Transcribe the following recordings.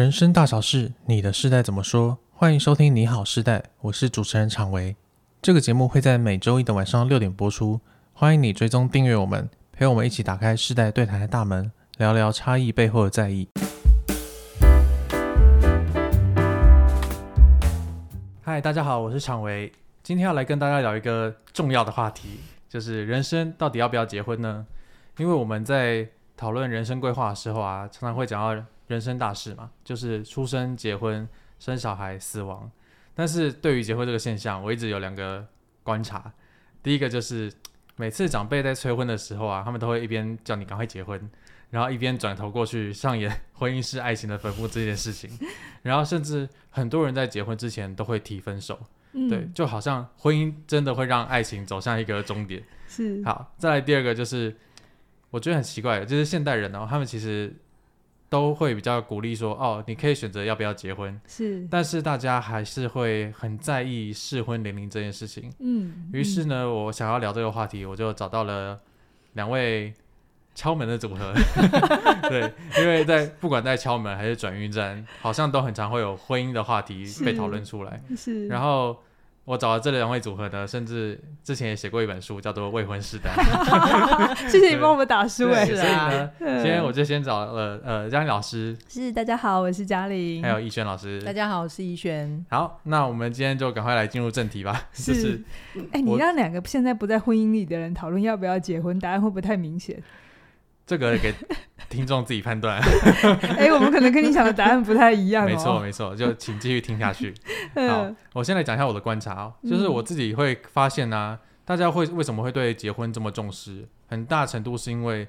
人生大小事，你的世代怎么说？欢迎收听《你好世代》，我是主持人常维。这个节目会在每周一的晚上六点播出，欢迎你追踪订阅我们，陪我们一起打开世代对谈的大门，聊聊差异背后的在意。嗨，大家好，我是常维，今天要来跟大家聊一个重要的话题，就是人生到底要不要结婚呢？因为我们在讨论人生规划的时候啊，常常会讲到。人生大事嘛，就是出生、结婚、生小孩、死亡。但是对于结婚这个现象，我一直有两个观察。第一个就是每次长辈在催婚的时候啊，他们都会一边叫你赶快结婚，然后一边转头过去上演 婚姻是爱情的坟墓这件事情。然后甚至很多人在结婚之前都会提分手，嗯、对，就好像婚姻真的会让爱情走向一个终点。是。好，再来第二个就是我觉得很奇怪的，就是现代人哦，他们其实。都会比较鼓励说，哦，你可以选择要不要结婚，是，但是大家还是会很在意适婚年龄这件事情。嗯，于是呢，嗯、我想要聊这个话题，我就找到了两位敲门的组合。对，因为在不管在敲门还是转运站，好像都很常会有婚姻的话题被讨论出来。是，是然后。我找了这两位组合的，甚至之前也写过一本书，叫做《未婚世代》。谢谢你帮我们打书哎。所以呢，今天我就先找了呃嘉玲老师。是，大家好，我是嘉玲。还有逸轩老师。大家好，我是逸轩。好，那我们今天就赶快来进入正题吧。是。就是，哎，你让两个现在不在婚姻里的人讨论要不要结婚，答案会不会太明显？这个给听众自己判断。哎、欸，我们可能跟你想的答案不太一样、哦。没错，没错，就请继续听下去。好，我先来讲一下我的观察哦，就是我自己会发现呢、啊，嗯、大家会为什么会对结婚这么重视？很大程度是因为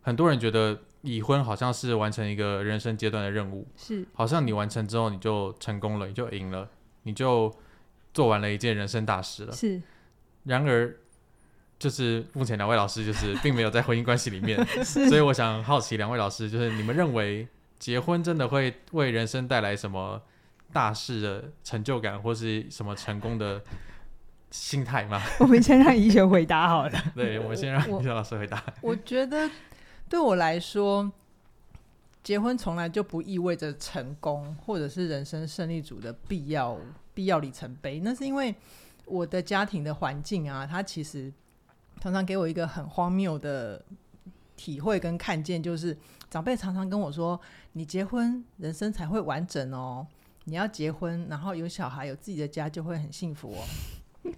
很多人觉得已婚好像是完成一个人生阶段的任务，是，好像你完成之后你就成功了，你就赢了，你就做完了一件人生大事了。是，然而。就是目前两位老师就是并没有在婚姻关系里面，所以我想好奇两位老师，就是你们认为结婚真的会为人生带来什么大事的成就感，或是什么成功的心态吗？我们先让逸轩回答好了。对，我们先让逸轩老师回答。我，我觉得对我来说，结婚从来就不意味着成功，或者是人生胜利组的必要必要里程碑。那是因为我的家庭的环境啊，它其实。常常给我一个很荒谬的体会跟看见，就是长辈常常跟我说：“你结婚，人生才会完整哦。你要结婚，然后有小孩，有自己的家，就会很幸福哦。”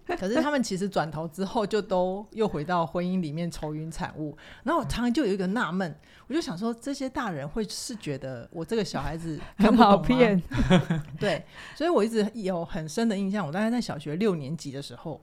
可是他们其实转头之后，就都又回到婚姻里面愁云惨雾。然后我常常就有一个纳闷，我就想说，这些大人会是觉得我这个小孩子很好骗？对，所以我一直有很深的印象。我大概在小学六年级的时候，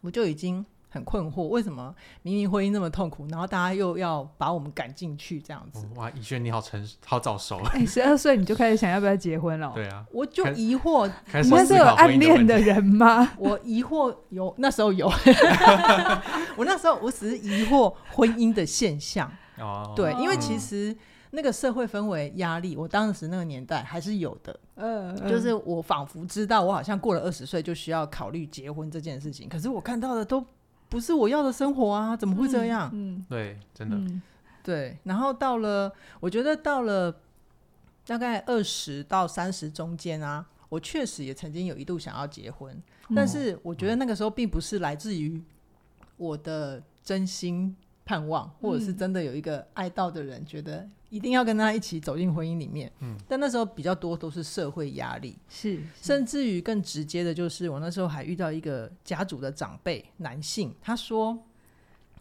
我就已经。很困惑，为什么明明婚姻那么痛苦，然后大家又要把我们赶进去这样子？哇，以轩你好成好早熟，哎，十二岁你就开始想要不要结婚了？对啊，我就疑惑，你那时候有暗恋的人吗？我疑惑有，那时候有，我那时候我只是疑惑婚姻的现象。哦，对，因为其实那个社会氛围压力，我当时那个年代还是有的。嗯，就是我仿佛知道，我好像过了二十岁就需要考虑结婚这件事情，可是我看到的都。不是我要的生活啊！怎么会这样？嗯，嗯对，真的，嗯、对。然后到了，我觉得到了大概二十到三十中间啊，我确实也曾经有一度想要结婚，嗯、但是我觉得那个时候并不是来自于我的真心盼望，嗯、或者是真的有一个爱到的人觉得。一定要跟他一起走进婚姻里面，嗯，但那时候比较多都是社会压力，是，是。甚至于更直接的，就是我那时候还遇到一个家族的长辈男性，他说：“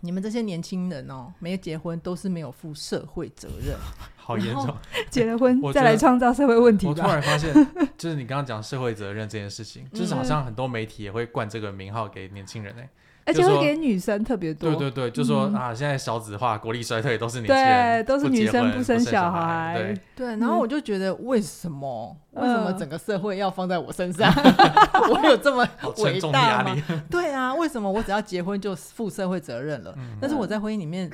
你们这些年轻人哦，没有结婚都是没有负社会责任，好严重，结了婚再来创造社会问题。”我突然发现，就是你刚刚讲社会责任这件事情，就是好像很多媒体也会冠这个名号给年轻人哎。而且会给女生特别多，对对对，就说啊，现在少子化、国力衰退都是年轻人，对，都是女生不生小孩，对对。然后我就觉得，为什么为什么整个社会要放在我身上？我有这么伟大吗？对啊，为什么我只要结婚就负社会责任了？但是我在婚姻里面。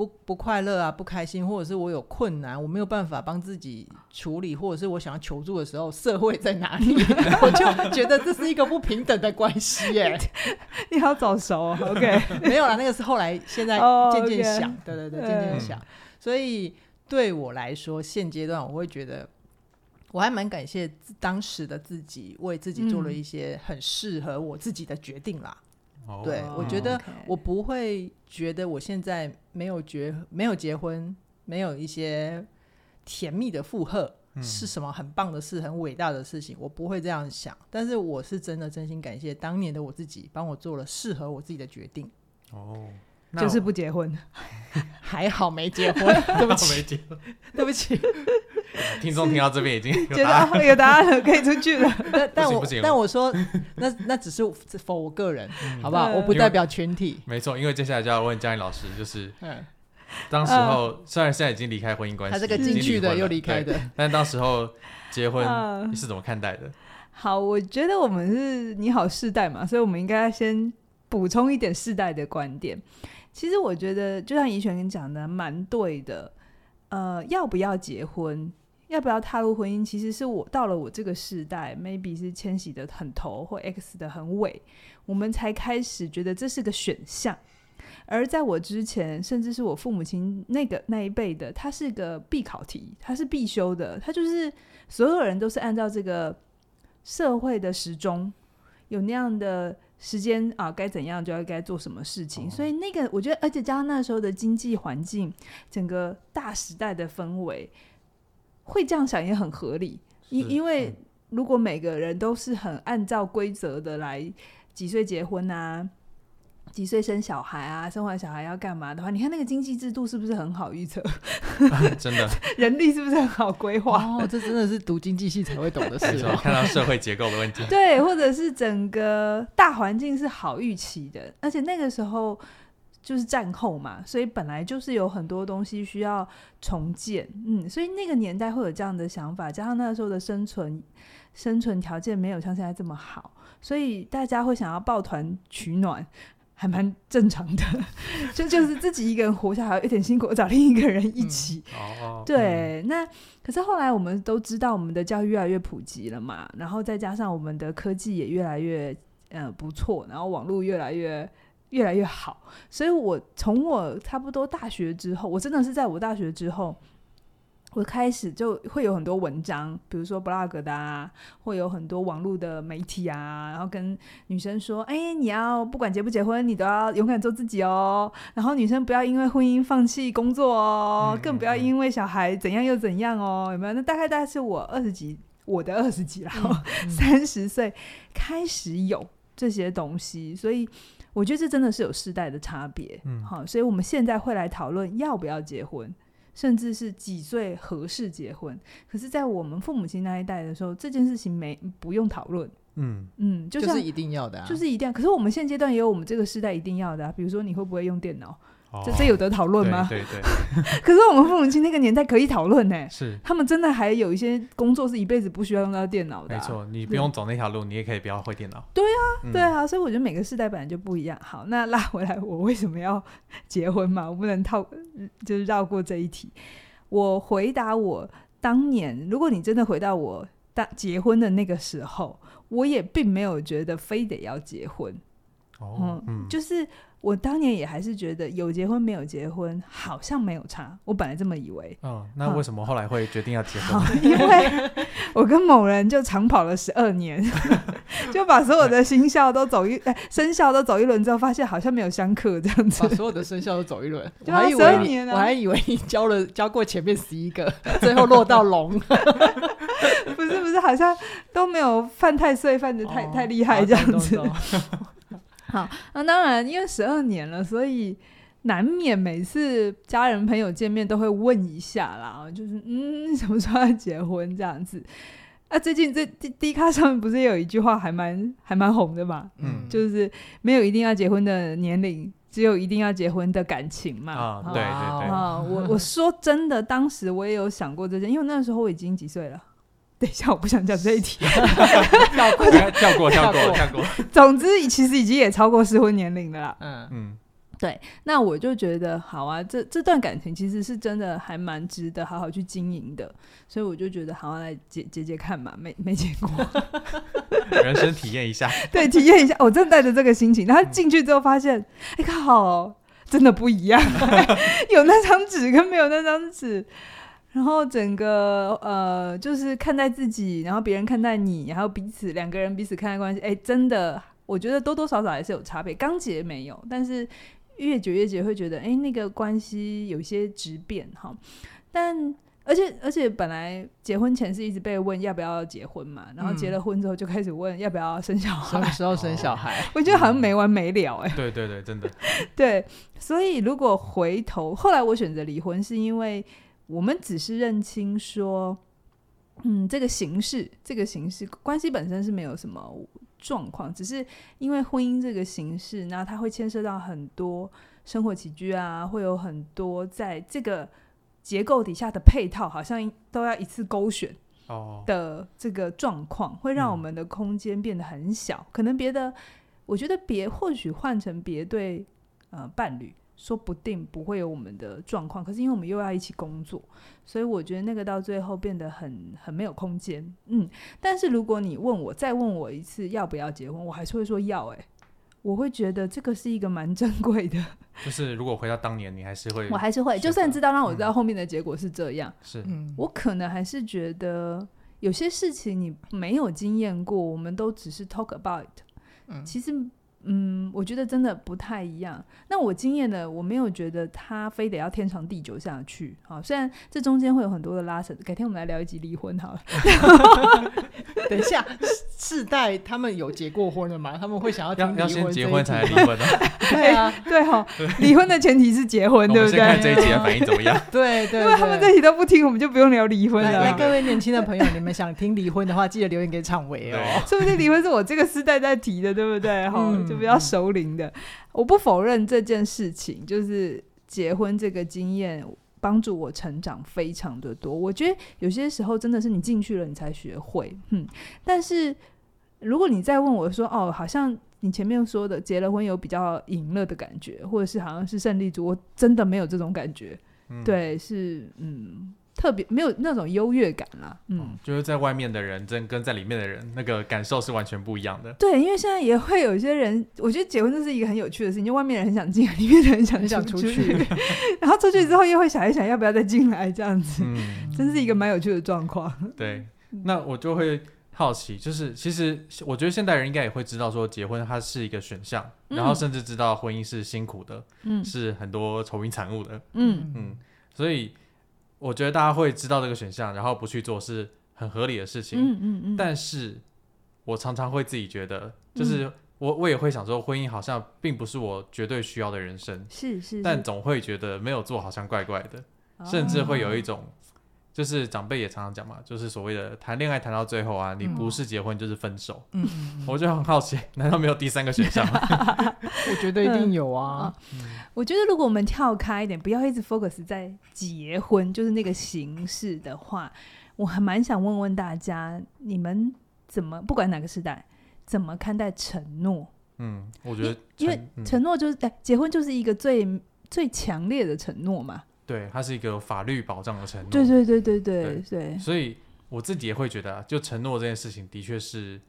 不不快乐啊，不开心，或者是我有困难，我没有办法帮自己处理，或者是我想要求助的时候，社会在哪里？我就觉得这是一个不平等的关系耶。你好早熟哦，OK，没有啦，那个是后来，现在渐渐想，对对对，渐渐想。所以对我来说，现阶段我会觉得，我还蛮感谢当时的自己，为自己做了一些很适合我自己的决定啦。哦、对，我觉得我不会觉得我现在没有结没有结婚，没有一些甜蜜的负荷，嗯、是什么很棒的事，很伟大的事情，我不会这样想。但是我是真的真心感谢当年的我自己，帮我做了适合我自己的决定。哦，就是不结婚，还好没结婚，对不起，没结婚，对不起。听众听到这边已经觉得有答案了，可以出去了。但但我但我说，那那只是 for 我个人，嗯、好不好？我不代表全体。没错，因为接下来就要问嘉颖老师，就是，嗯，当时候、呃、虽然现在已经离开婚姻关系，他这个进去的又离开的，但当时候结婚你是怎么看待的？好，我觉得我们是你好世代嘛，所以我们应该先补充一点世代的观点。其实我觉得，就像怡璇跟你讲的，蛮对的。呃，要不要结婚？要不要踏入婚姻？其实是我到了我这个世代，maybe 是千禧的很头或 X 的很尾，我们才开始觉得这是个选项。而在我之前，甚至是我父母亲那个那一辈的，它是个必考题，它是必修的，它就是所有人都是按照这个社会的时钟，有那样的时间啊，该怎样就要该做什么事情。所以那个我觉得，而且加上那时候的经济环境，整个大时代的氛围。会这样想也很合理，因因为如果每个人都是很按照规则的来几岁结婚啊，几岁生小孩啊，生完小孩要干嘛的话，你看那个经济制度是不是很好预测？真的，人力是不是很好规划？哦，这真的是读经济系才会懂的事。看到社会结构的问题，对，或者是整个大环境是好预期的，而且那个时候。就是战后嘛，所以本来就是有很多东西需要重建，嗯，所以那个年代会有这样的想法，加上那个时候的生存生存条件没有像现在这么好，所以大家会想要抱团取暖，还蛮正常的。就就是自己一个人活下来有点辛苦，找另一个人一起。嗯、哦哦，对，那可是后来我们都知道，我们的教育越来越普及了嘛，然后再加上我们的科技也越来越呃不错，然后网络越来越。越来越好，所以我从我差不多大学之后，我真的是在我大学之后，我开始就会有很多文章，比如说 blog 的啊，会有很多网络的媒体啊，然后跟女生说，哎、欸，你要不管结不结婚，你都要勇敢做自己哦。然后女生不要因为婚姻放弃工作哦，更不要因为小孩怎样又怎样哦，有没有？那大概大概是我二十几，我的二十几，然后三十岁开始有这些东西，所以。我觉得这真的是有世代的差别，嗯，好，所以我们现在会来讨论要不要结婚，甚至是几岁合适结婚。可是，在我们父母亲那一代的时候，这件事情没不用讨论，嗯嗯，就，就是一定要的，啊，就是一定要。可是我们现阶段也有我们这个时代一定要的，啊，比如说你会不会用电脑？这这有得讨论吗？对对，对。可是我们父母亲那个年代可以讨论呢，是他们真的还有一些工作是一辈子不需要用到电脑的，啊。没错，你不用走那条路，你也可以不要会电脑。对啊，嗯、对啊，所以我觉得每个世代本来就不一样。好，那拉回来，我为什么要结婚嘛？我不能套，就是绕过这一题。我回答我当年，如果你真的回到我当结婚的那个时候，我也并没有觉得非得要结婚。哦，嗯，嗯就是。我当年也还是觉得有结婚没有结婚好像没有差，我本来这么以为。嗯，那为什么后来会决定要结因为 我跟某人就长跑了十二年，就把所有的星象都走一哎生肖都走一轮之后，发现好像没有相克这样子。把所有的生肖都走一轮，我还以为你，我还以为你交了交过前面十一个，最后落到龙。不是不是，好像都没有犯太岁，犯的太、哦、太厉害这样子。好，那当然，因为十二年了，所以难免每次家人朋友见面都会问一下啦，就是嗯，什么时候要结婚这样子？啊，最近这 D 卡上面不是有一句话还蛮还蛮红的嘛？嗯，就是没有一定要结婚的年龄，只有一定要结婚的感情嘛。啊，对对对。啊，我我说真的，当时我也有想过这件，因为那时候我已经几岁了。等一下，我不想讲这一题，跳过，跳过，跳过，跳过。总之，其实已经也超过适婚年龄了啦。嗯嗯，对。那我就觉得，好啊，这这段感情其实是真的还蛮值得好好去经营的，所以我就觉得，好，来结结结看嘛，没没结果，人生体验一下。对，体验一下。我真的带着这个心情，然后进去之后发现，哎、欸，靠，真的不一样，有那张纸跟没有那张纸。然后整个呃，就是看待自己，然后别人看待你，然后彼此两个人彼此看待关系，哎，真的，我觉得多多少少还是有差别。刚结没有，但是越久越结会觉得，哎，那个关系有些质变哈。但而且而且本来结婚前是一直被问要不要结婚嘛，然后结了婚之后就开始问要不要生小孩，什么时候生小孩？我觉得好像没完没了哎、欸。对对对，真的。对，所以如果回头，后来我选择离婚，是因为。我们只是认清说，嗯，这个形式，这个形式关系本身是没有什么状况，只是因为婚姻这个形式，那它会牵涉到很多生活起居啊，会有很多在这个结构底下的配套，好像都要一次勾选的这个状况，会让我们的空间变得很小。可能别的，我觉得别或许换成别对呃伴侣。说不定不会有我们的状况，可是因为我们又要一起工作，所以我觉得那个到最后变得很很没有空间。嗯，但是如果你问我再问我一次要不要结婚，我还是会说要。哎，我会觉得这个是一个蛮珍贵的。就是如果回到当年，你还是会，我还是会，就算知道让我知道后面的结果是这样，是，我可能还是觉得有些事情你没有经验过，我们都只是 talk about。嗯，其实。嗯，我觉得真的不太一样。那我经验呢，我没有觉得他非得要天长地久下去。好，虽然这中间会有很多的拉扯。改天我们来聊一集离婚好了。等一下，世代他们有结过婚了吗？他们会想要听要先结婚才离婚的？对啊，对哈，离婚的前提是结婚，对不对？先看这一集的反应怎么样？对对，因为他们这一集都不听，我们就不用聊离婚了。各位年轻的朋友，你们想听离婚的话，记得留言给厂维哦。说不定离婚是我这个世代在提的，对不对？哈。就比较熟龄的，我不否认这件事情，就是结婚这个经验帮助我成长非常的多。我觉得有些时候真的是你进去了，你才学会。嗯，但是如果你再问我说，哦，好像你前面说的结了婚有比较赢了的感觉，或者是好像是胜利组，我真的没有这种感觉。嗯、对，是嗯。特别没有那种优越感啦，嗯，嗯，就是在外面的人真跟在里面的人那个感受是完全不一样的。对，因为现在也会有一些人，我觉得结婚这是一个很有趣的事情，就外面人很想进来，里面的人想想出去，然后出去之后又会想一想要不要再进来，这样子，嗯，真是一个蛮有趣的状况。对，那我就会好奇，就是其实我觉得现代人应该也会知道说结婚它是一个选项，嗯，然后甚至知道婚姻是辛苦的，嗯，是很多愁云惨雾的，嗯。嗯，所以。我觉得大家会知道这个选项，然后不去做是很合理的事情。嗯嗯嗯。但是，我常常会自己觉得，就是我我也会想说，婚姻好像并不是我绝对需要的人生。是是，是。但总会觉得没有做好像怪怪的，哦、甚至会有一种。就是长辈也常常讲嘛，就是所谓的谈恋爱谈到最后啊，你不是结婚就是分手。嗯，我就很好奇，难道没有第三个选项吗？我觉得一定有啊。嗯，我觉得如果我们跳开一点，不要一直 focus 在结婚，就是那个形式的话，我还蛮想问问大家，你们怎么不管哪个时代，怎么看待承诺？嗯，我觉得因为承诺就是哎，结婚就是一个最最强烈的承诺嘛。对，它是一个法律保障的承诺。对对对对对对，所以我自己也会觉得啊，就承诺这件事情，的确是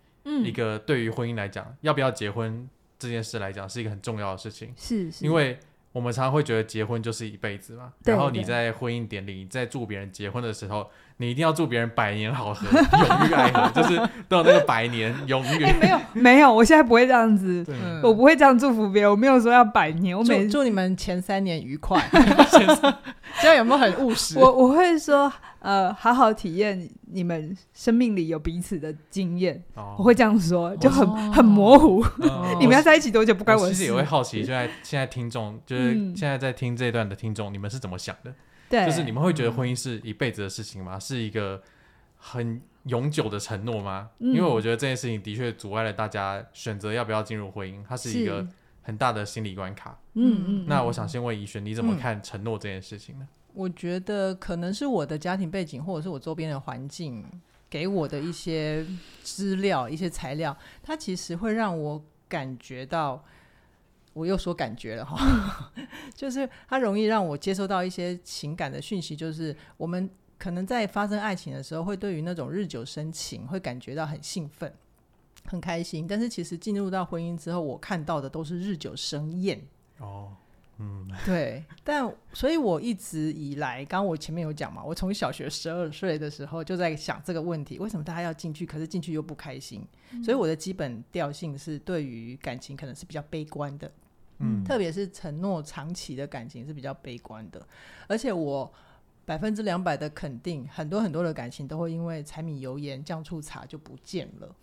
一个对于婚姻来讲，嗯，要不要结婚这件事来讲，是一个很重要的事情。是是。因为我们常常会觉得结婚就是一辈子嘛，然后你在婚姻典礼，在祝别人结婚的时候。你一定要祝别人百年好合，永浴爱河，就是都有那个百年永远、欸。没有没有，我现在不会这样子，嗯、我不会这样祝福别人。我没有说要百年，我每祝，祝你们前三年愉快。这样有没有很务实？我我会说，呃，好好体验你们生命里有彼此的经验。哦、我会这样说，就很、哦、很模糊。哦、你们要在一起多久不关我事。其实也会好奇，就在现在听众，就是现在在听这一段的听众，嗯、你们是怎么想的？对就是你们会觉得婚姻是一辈子的事情吗？嗯、是一个很永久的承诺吗？嗯、因为我觉得这件事情的确阻碍了大家选择要不要进入婚姻，它是一个很大的心理关卡。嗯嗯。那我想先问怡璇，你怎么看承诺这件事情呢？我觉得可能是我的家庭背景，或者是我周边的环境给我的一些资料、一些材料，它其实会让我感觉到。我又说感觉了哈，就是它容易让我接收到一些情感的讯息，就是我们可能在发生爱情的时候，会对于那种日久生情会感觉到很兴奋、很开心，但是其实进入到婚姻之后，我看到的都是日久生厌。哦，嗯，对，但所以我一直以来，刚刚我前面有讲嘛，我从小学十二岁的时候就在想这个问题：为什么大家要进去，可是进去又不开心？嗯、所以我的基本调性是对于感情可能是比较悲观的，嗯，特别是承诺长期的感情是比较悲观的，而且我百分之两百的肯定，很多很多的感情都会因为柴米油盐酱醋茶就不见了，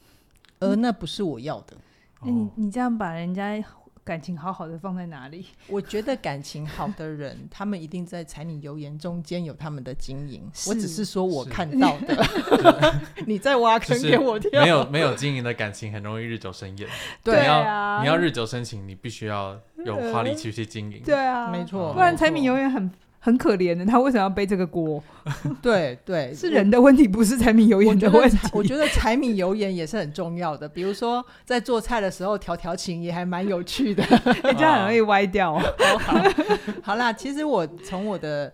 而那不是我要的。那、嗯欸、你你这样把人家。感情好好的放在哪里？我觉得感情好的人，他们一定在柴米油盐中间有他们的经营。我只是说我看到的，你在挖坑给我跳。没有没有经营的感情很容易日久生厌。对啊，你要日久生情，你必须要有花力气去经营。对啊，没错，不然柴米油盐很。很可怜的，他为什么要背这个锅？对对，是人的问题，不是柴米油盐的问题。我觉得柴米油盐也是很重要的，比如说在做菜的时候调调情也还蛮有趣的，这样很容易歪掉。好啦，其实我从我的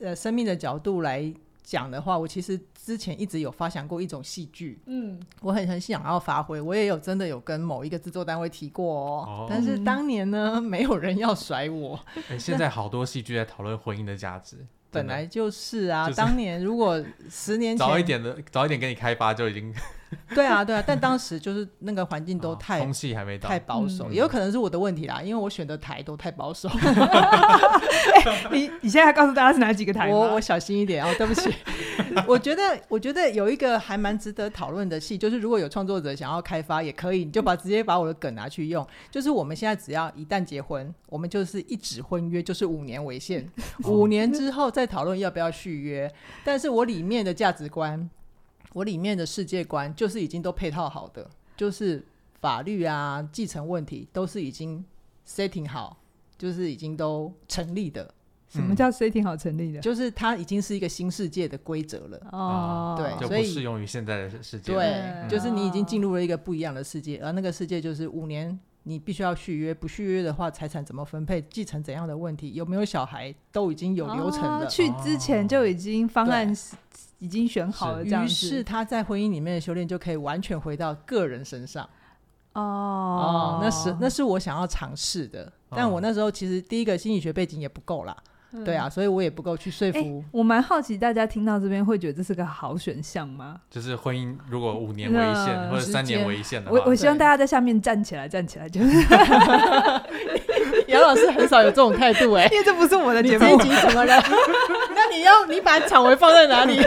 呃生命的角度来讲的话，我其实之前一直有发想过一种戏剧，嗯，我很很想要发挥，我也有真的有跟某一个制作单位提过哦，哦但是当年呢，没有人要甩我。欸、现在好多戏剧在讨论婚姻的价值，本来就是啊，就是、当年如果十年前早一点的早一点给你开发就已经。对啊，对啊，但当时就是那个环境都太空气还没到，太保守，也有可能是我的问题啦，因为我选的台都太保守。你你现在告诉大家是哪几个台？我我小心一点哦，对不起。我觉得我觉得有一个还蛮值得讨论的戏，就是如果有创作者想要开发，也可以，你就把直接把我的梗拿去用。就是我们现在只要一旦结婚，我们就是一纸婚约，就是五年为限，五年之后再讨论要不要续约。但是我里面的价值观。我里面的世界观就是已经都配套好的，就是法律啊、继承问题都是已经 setting 好，就是已经都成立的。什么叫 setting 好成立的？就是它已经是一个新世界的规则了。哦，对，所以适用于现在的世界。对，就是你已经进入了一个不一样的世界，而那个世界就是五年你必须要续约，不续约的话，财产怎么分配、继承怎样的问题、有没有小孩，都已经有流程了。去之前就已经方案。已经选好了，这样于是他在婚姻里面的修炼就可以完全回到个人身上。哦，哦，那是那是我想要尝试的，但我那时候其实第一个心理学背景也不够啦，嗯、对啊，所以我也不够去说服。欸、我蛮好奇，大家听到这边会觉得这是个好选项吗？就是婚姻如果五年为限或者三年为限的话，我我希望大家在下面站起来，站起来就是。杨老师很少有这种态度哎、欸，因为这不是我的节目。你这一集怎么了？那你要你把场维放在哪里？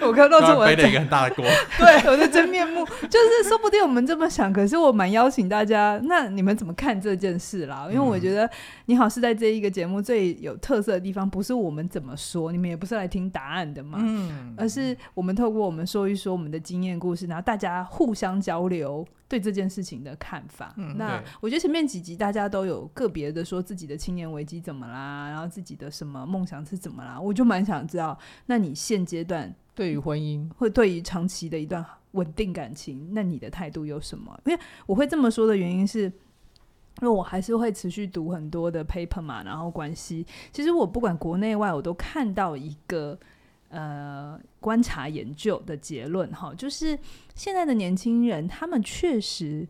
我看到是我背了一个很大的锅，对，我的真面目 就是说不定我们这么想，可是我蛮邀请大家，那你们怎么看这件事啦？因为我觉得你好是在这一个节目最有特色的地方，不是我们怎么说，你们也不是来听答案的嘛，嗯，而是我们透过我们说一说我们的经验故事，然后大家互相交流。对这件事情的看法，嗯、那我觉得前面几集大家都有个别的说自己的青年危机怎么啦，然后自己的什么梦想是怎么啦，我就蛮想知道，那你现阶段对于婚姻，会对于长期的一段稳定感情，那你的态度有什么？因为我会这么说的原因是，因为我还是会持续读很多的 paper 嘛，然后关系，其实我不管国内外，我都看到一个。呃，观察研究的结论哈，就是现在的年轻人，他们确实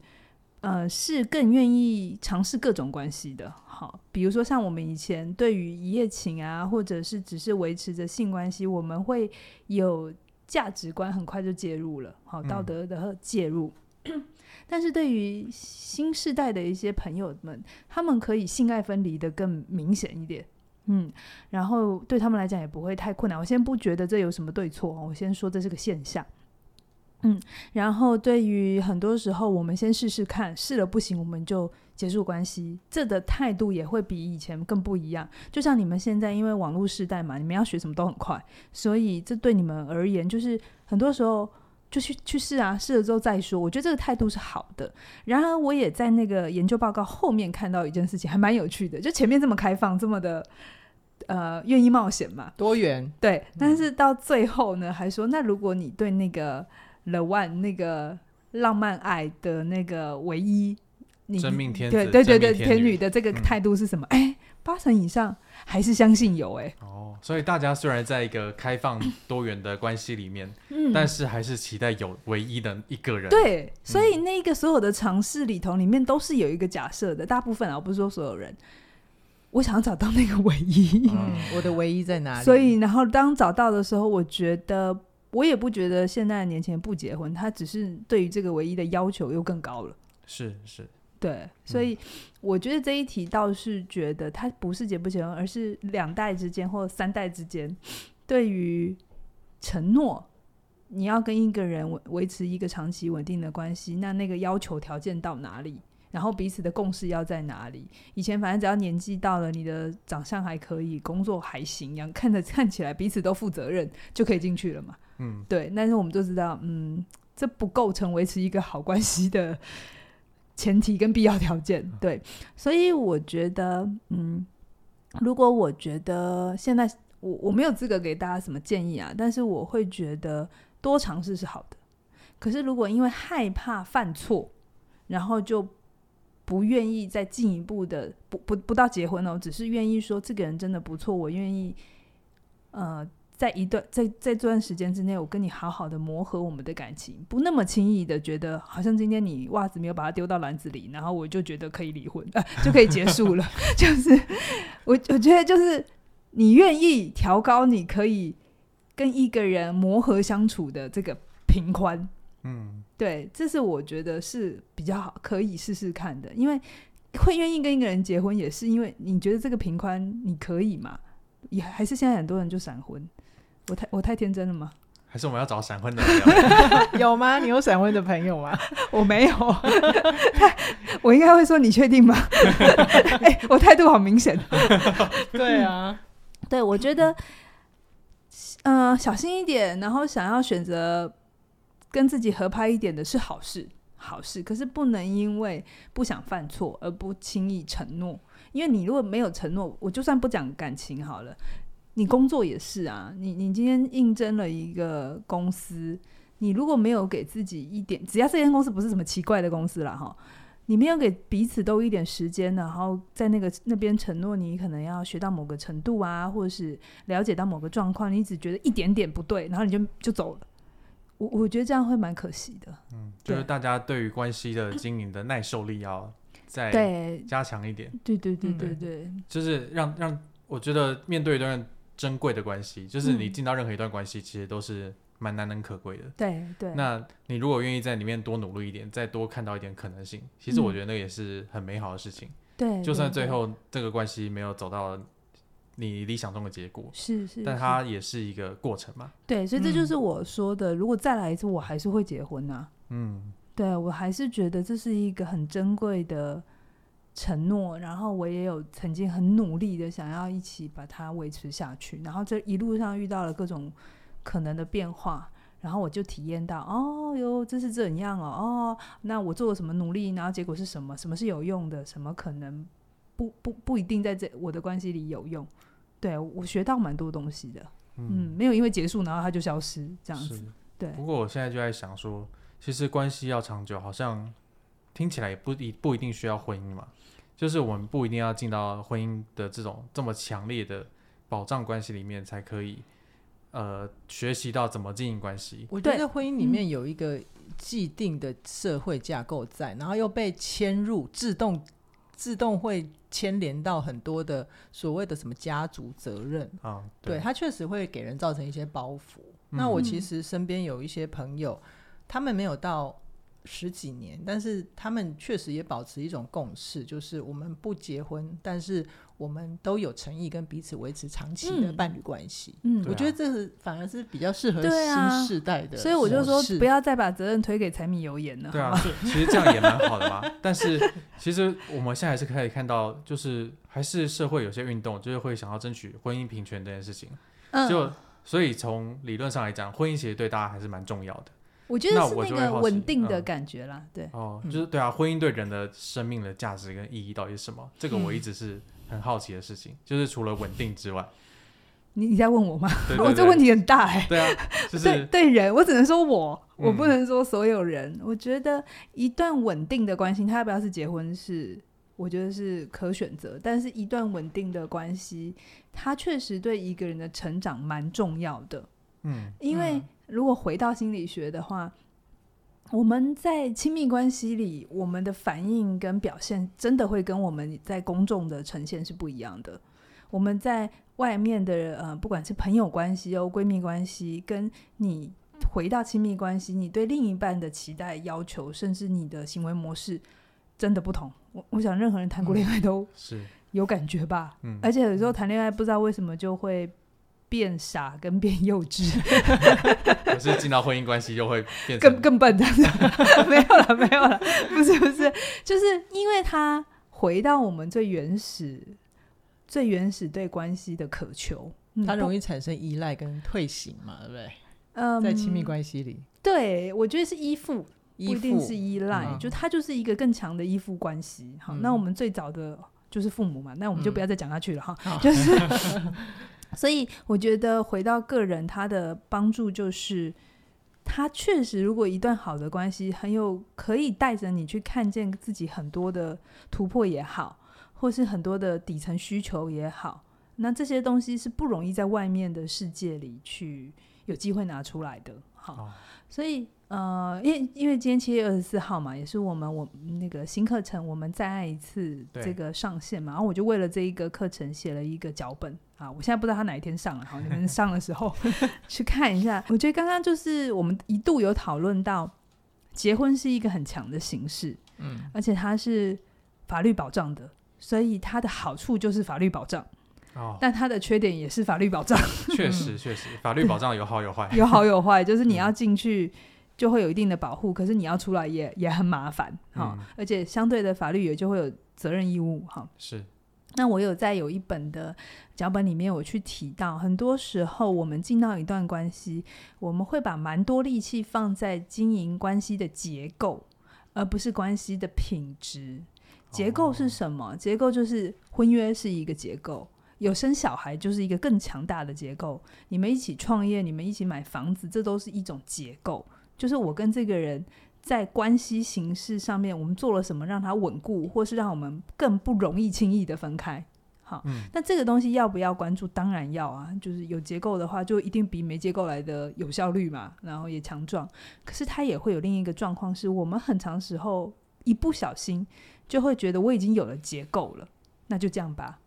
呃是更愿意尝试各种关系的。好，比如说像我们以前对于一夜情啊，或者是只是维持着性关系，我们会有价值观很快就介入了，好，道德的介入。嗯、但是对于新时代的一些朋友们，他们可以性爱分离的更明显一点。嗯，然后对他们来讲也不会太困难。我先不觉得这有什么对错，我先说这是个现象。嗯，然后对于很多时候，我们先试试看，试了不行，我们就结束关系。这的态度也会比以前更不一样。就像你们现在因为网络时代嘛，你们要学什么都很快，所以这对你们而言，就是很多时候就去去试啊，试了之后再说。我觉得这个态度是好的。然而，我也在那个研究报告后面看到一件事情，还蛮有趣的。就前面这么开放，这么的。呃，愿意冒险嘛？多元对，但是到最后呢，嗯、还说那如果你对那个 The One 那个浪漫爱的那个唯一，你真命天子对对对对天女的这个态度是什么？哎、嗯，八成以上还是相信有哎、欸。哦，所以大家虽然在一个开放 多元的关系里面，嗯，但是还是期待有唯一的一个人。对，所以那个所有的尝试里头，里面都是有一个假设的，大部分啊，我不是说所有人。我想要找到那个唯一。嗯，我的唯一在哪里？所以，然后当找到的时候，我觉得我也不觉得现在的年轻人不结婚，他只是对于这个唯一的要求又更高了。是是，对，所以我觉得这一题倒是觉得他不是结不结婚，而是两代之间或三代之间对于承诺。你要跟一个人维维持一个长期稳定的关系，那那个要求条件到哪里？然后彼此的共识要在哪里？以前反正只要年纪到了，你的长相还可以，工作还行，样看着看起来彼此都负责任，就可以进去了嘛。嗯，对。但是我们就知道，嗯，这不构成维持一个好关系的前提跟必要条件。对，所以我觉得，嗯，如果我觉得现在我我没有资格给大家什么建议啊，但是我会觉得。多尝试是好的，可是如果因为害怕犯错，然后就不愿意再进一步的不不不到结婚哦，只是愿意说这个人真的不错，我愿意呃在一段在在这段时间之内，我跟你好好的磨合我们的感情，不那么轻易的觉得好像今天你袜子没有把它丢到篮子里，然后我就觉得可以离婚，就可以结束了。就是我我觉得就是你愿意调高，你可以。跟一个人磨合相处的这个平宽，嗯，对，这是我觉得是比较好，可以试试看的。因为会愿意跟一个人结婚，也是因为你觉得这个平宽你可以吗？也还是现在很多人就闪婚，我太我太天真了吗？还是我们要找闪婚的朋友？有吗？你有闪婚的朋友吗？我没有，我应该会说你确定吗？欸，我态度好明显。对啊，对，我觉得。嗯、呃，小心一点，然后想要选择跟自己合拍一点的是好事，好事。可是不能因为不想犯错而不轻易承诺，因为你如果没有承诺，我就算不讲感情好了，你工作也是啊。你你今天应征了一个公司，你如果没有给自己一点，只要这间公司不是什么奇怪的公司了哈。你没有给彼此都一点时间，然后在那个那边承诺你可能要学到某个程度啊，或者是了解到某个状况，你只觉得一点点不对，然后你就就走了。我我觉得这样会蛮可惜的。嗯，就是大家对于关系的经营的耐受力要再加强一点。对对对对对，对，就是让让我觉得面对一段珍贵的关系，就是你进到任何一段关系，其实都是。蛮难能可贵的，对对。那你如果愿意在里面多努力一点，再多看到一点可能性，其实我觉得那也是很美好的事情。对、嗯，就算最后这个关系没有走到你理想中的结果，是是，但它也是一个过程嘛。对，所以这就是我说的，嗯、如果再来一次，我还是会结婚啊。嗯，对，我还是觉得这是一个很珍贵的承诺，然后我也有曾经很努力的想要一起把它维持下去，然后这一路上遇到了各种。可能的变化，然后我就体验到，哦哟，这是怎样哦，哦，那我做了什么努力，然后结果是什么？什么是有用的？什么可能不不不一定在这我的关系里有用？对，我学到蛮多东西的，嗯，嗯，没有因为结束然后它就消失这样子。对。不过我现在就在想说，其实关系要长久，好像听起来也不一不一定需要婚姻嘛，就是我们不一定要进到婚姻的这种这么强烈的保障关系里面才可以。呃，学习到怎么经营关系。我觉得婚姻里面有一个既定的社会架构在，嗯、然后又被牵入，自动自动会牵连到很多的所谓的什么家族责任啊。对，对，它确实会给人造成一些包袱。嗯、那我其实身边有一些朋友，他们没有到十几年，但是他们确实也保持一种共识，就是我们不结婚，但是我们都有诚意跟彼此维持长期的伴侣关系。嗯，我觉得这是反而是比较适合新时代的、啊。所以我就说，不要再把责任推给柴米油盐了。对啊，其实这样也蛮好的嘛。但是其实我们现在还是可以看到，就是还是社会有些运动，就是会想要争取婚姻平权这件事情。嗯，就所以从理论上来讲，婚姻其实对大家还是蛮重要的。我觉得是那个稳定的感觉啦，嗯、对。哦，就是对啊，婚姻对人的生命的价值跟意义到底是什么？这个我一直是很好奇的事情。嗯、就是除了稳定之外，你你在问我吗？对 对对我这问题很大哎、欸。对啊，就是对对人，我只能说我，我不能说所有人。嗯、我觉得一段稳定的关系，他要不要是结婚是，我觉得是可选择。但是一段稳定的关系，它确实对一个人的成长蛮重要的。嗯，因为。如果回到心理学的话，我们在亲密关系里，我们的反应跟表现真的会跟我们在公众的呈现是不一样的。我们在外面的呃，不管是朋友关系哦、闺蜜关系，跟你回到亲密关系，你对另一半的期待、要求，甚至你的行为模式，真的不同。我我想，任何人谈过恋爱都是有感觉吧。嗯，而且有时候谈恋爱，不知道为什么就会。变傻跟变幼稚，可是进到婚姻关系就会变更更笨这样子。没有了，没有了，不是不是，就是因为他回到我们最原始、最原始对关系的渴求，他容易产生依赖跟退行嘛，对不对？嗯，在亲密关系里，对我觉得是依附，依附不一定是依赖，嗯、就他就是一个更强的依附关系。好，嗯、那我们最早的就是父母嘛，那我们就不要再讲下去了哈，嗯、就是。所以我觉得回到个人，他的帮助就是，他确实如果一段好的关系很有可以带着你去看见自己很多的突破也好，或是很多的底层需求也好，那这些东西是不容易在外面的世界里去有机会拿出来的。好，哦、所以。呃，因为因为今天七月二十四号嘛，也是我们我那个新课程，我们再爱一次这个上线嘛，然后我就为了这一个课程写了一个脚本啊，我现在不知道他哪一天上了，好，你们上的时候 去看一下。我觉得刚刚就是我们一度有讨论到，结婚是一个很强的形式，嗯，而且它是法律保障的，所以它的好处就是法律保障。哦，但它的缺点也是法律保障。确实 确实，法律保障有好有坏，有好有坏，就是你要进去。就会有一定的保护，可是你要出来也也很麻烦哈，嗯、而且相对的法律也就会有责任义务哈。是，那我有在有一本的脚本里面，我去提到，很多时候我们进到一段关系，我们会把蛮多力气放在经营关系的结构，而不是关系的品质。结构是什么？哦、结构就是婚约是一个结构，有生小孩就是一个更强大的结构。你们一起创业，你们一起买房子，这都是一种结构。就是我跟这个人在关系形式上面，我们做了什么让他稳固，或是让我们更不容易轻易的分开。好，嗯、那这个东西要不要关注？当然要啊。就是有结构的话，就一定比没结构来的有效率嘛，然后也强壮。可是它也会有另一个状况，是我们很长时候一不小心就会觉得我已经有了结构了，那就这样吧，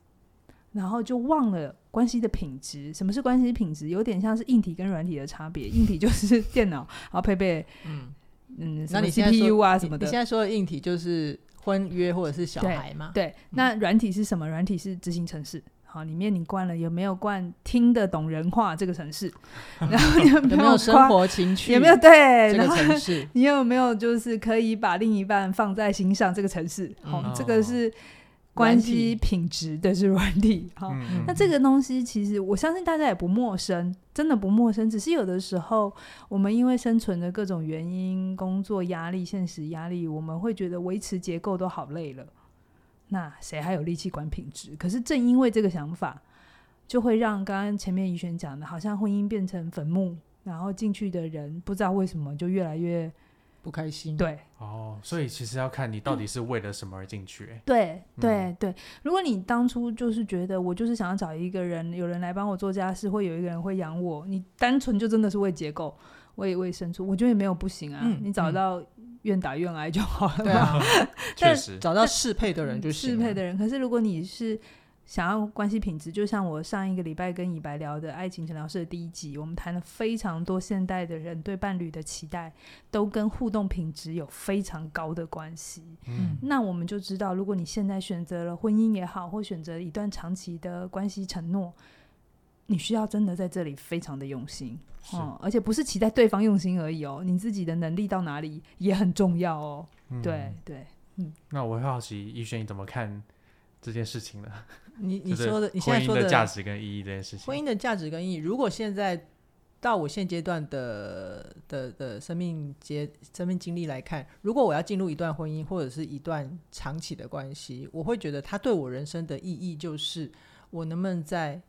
然后就忘了。关系的品质，什么是关系品质？有点像是硬体跟软体的差别。硬体就是 电脑，然后配备嗯嗯，那你 CPU 啊什么的。你现在说的硬体就是婚约或者是小孩嘛？对，那软体是什么？软体是执行程式。好，里面你灌了有没有灌听得懂人话这个城市？然后你有没有，生活情趣？有没有对这个程式？你有没有就是可以把另一半放在心上这个城市？好、嗯，这个是。关系品质的是软体，好，嗯、那这个东西其实我相信大家也不陌生，真的不陌生。只是有的时候，我们因为生存的各种原因、工作压力、现实压力，我们会觉得维持结构都好累了。那谁还有力气管品质？可是正因为这个想法，就会让刚刚前面怡璇讲的，好像婚姻变成坟墓，然后进去的人不知道为什么就越来越。不开心，对哦，所以其实要看你到底是为了什么而进去。欸，对对对，如果你当初就是觉得我就是想要找一个人，有人来帮我做家事，会有一个人会养我，你单纯就真的是为结构、为为生存，我觉得也没有不行啊。嗯、你找到愿打愿挨就好了，对啊，确实找到适配的人就是，适配的人。可是如果你是。想要关系品质，就像我上一个礼拜跟以白聊的爱情诊疗室的第一集，我们谈了非常多现代的人对伴侣的期待，都跟互动品质有非常高的关系。嗯，那我们就知道，如果你现在选择了婚姻也好，或选择一段长期的关系承诺，你需要真的在这里非常的用心，是。嗯，而且不是期待对方用心而已哦，你自己的能力到哪里也很重要哦。嗯、对对，嗯，那我会好奇怡璇你怎么看这件事情呢？你你说的，你现在说的价值跟意义这件事情，婚姻的价值跟意义，如果现在到我现阶段的的的生命阶生命经历来看，如果我要进入一段婚姻或者是一段长期的关系，我会觉得它对我人生的意义就是，我能不能在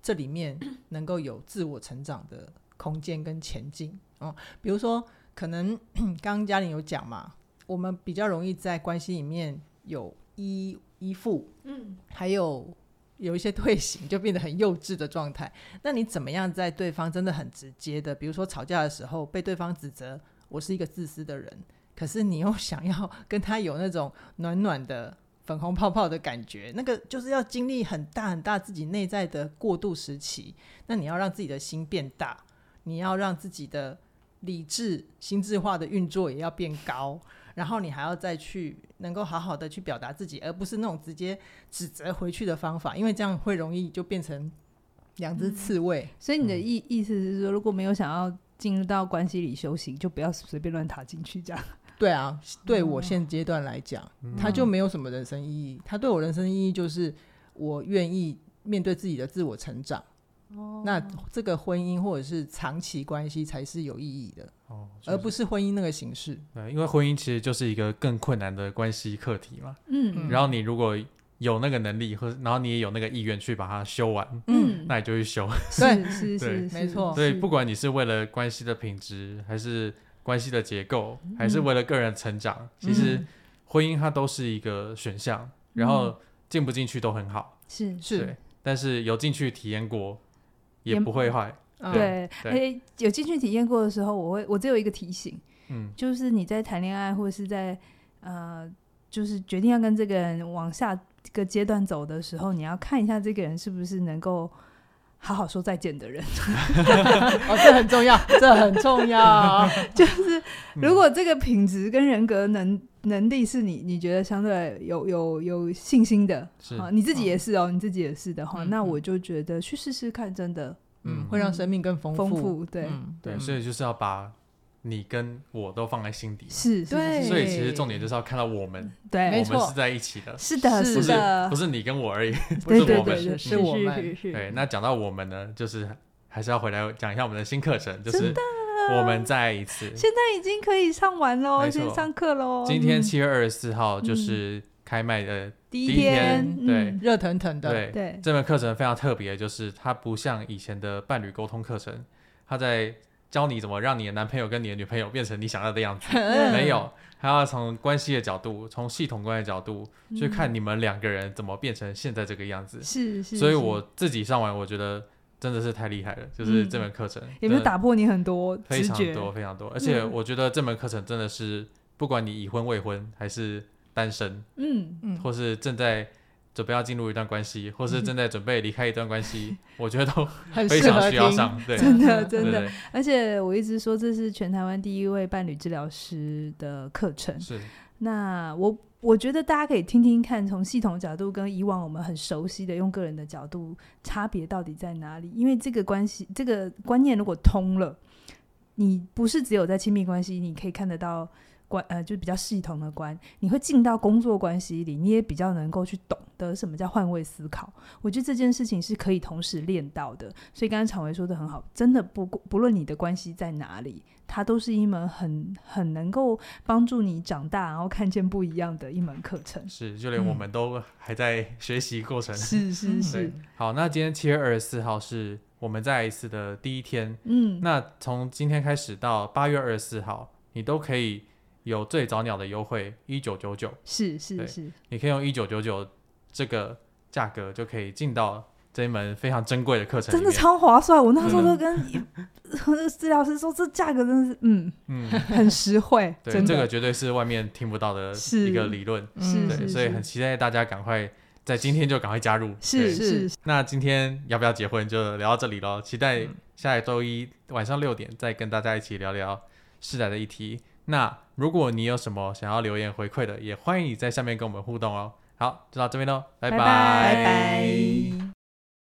这里面能够有自我成长的空间跟前进哦，比如说，可能 刚刚嘉玲有讲嘛，我们比较容易在关系里面有依。依附，嗯，还有有一些退行，就变得很幼稚的状态。那你怎么样在对方真的很直接的，比如说吵架的时候被对方指责，我是一个自私的人，可是你又想要跟他有那种暖暖的粉红泡泡的感觉，那个就是要经历很大很大自己内在的过渡时期。那你要让自己的心变大，你要让自己的理智、心智化的运作也要变高。然后你还要再去能够好好的去表达自己，而不是那种直接指责回去的方法，因为这样会容易就变成两只刺猬。嗯，所以你的意意思是说，如果没有想要进入到关系里修行，就不要随便乱踏进去，这样？对啊，对我现阶段来讲，嗯，它就没有什么人生意义。他对我人生意义就是我愿意面对自己的自我成长。哦，那这个婚姻或者是长期关系才是有意义的哦，而不是婚姻那个形式。对，因为婚姻其实就是一个更困难的关系课题嘛。嗯，然后你如果有那个能力，或然后你也有那个意愿去把它修完，嗯，那你就去修。对，是是是，没错。所以不管你是为了关系的品质，还是关系的结构，还是为了个人成长，其实婚姻它都是一个选项。然后进不进去都很好，是是，但是有进去体验过。也不会坏，对，哎、欸，有进去体验过的时候，我会，我只有一个提醒，嗯，就是你在谈恋爱或者是在呃，就是决定要跟这个人往下一个阶段走的时候，你要看一下这个人是不是能够好好说再见的人，哦，这很重要，这很重要，就是如果这个品质跟人格能。能力是你你觉得相对有有有信心的，是啊，你自己也是哦，哦你自己也是的话，嗯、那我就觉得去试试看，真的，嗯，嗯会让生命更丰富，富，对、嗯、对，所以就是要把你跟我都放在心底，是，对，所以其实重点就是要看到我们，对，我们是在一起的，是的，是的，不是你跟我而已，不是我们，是是。我们，对，那讲到我们呢，就是还是要回来讲一下我们的新课程，就是。我们再一次，现在已经可以上完喽，先上课喽。今天七月二十四号就是开卖的第一天，对，热腾腾的。对。对，这门课程非常特别，就是它不像以前的伴侣沟通课程，它在教你怎么让你的男朋友跟你的女朋友变成你想要的样子，没有，还要从关系的角度，从系统关系的角度去看你们两个人怎么变成现在这个样子。是是，所以我自己上完，我觉得。真的是太厉害了，就是这门课程、嗯、有没有打破你很多非常多非常多，而且我觉得这门课程真的是不管你已婚未婚还是单身，嗯。嗯，或是正在准备要进入一段关系，或是正在准备离开一段关系，嗯、我觉得都非常需要上，对，真的真的。而且我一直说这是全台湾第一位伴侣治疗师的课程，是。那我。我觉得大家可以听听看，从系统角度跟以往我们很熟悉的用个人的角度，差别到底在哪里？因为这个关系，这个观念如果通了，你不是只有在亲密关系，你可以看得到关呃，就比较系统的关，你会进到工作关系里，你也比较能够去懂得什么叫换位思考。我觉得这件事情是可以同时练到的。所以刚刚常维说的很好，真的不不论你的关系在哪里。它都是一门很很能够帮助你长大，然后看见不一样的一门课程。是，就连我们都还在学习过程。是是是。好，那今天七月二十四号是我们再一次的第一天。嗯。那从今天开始到八月二十四号，你都可以有最早鸟的优惠一九九九。是是是。你可以用一九九九这个价格就可以进到。这一门非常珍贵的课程，真的超划算。我那时候都跟治疗师说，这价格真的是，嗯嗯，很实惠。对，这个绝对是外面听不到的一个理论。是，对，所以很期待大家赶快在今天就赶快加入。是是。那今天要不要结婚就聊到这里喽？期待下一周一晚上六点再跟大家一起聊聊世代的议题。那如果你有什么想要留言回馈的，也欢迎你在下面跟我们互动哦。好，就到这边喽，拜拜。拜拜。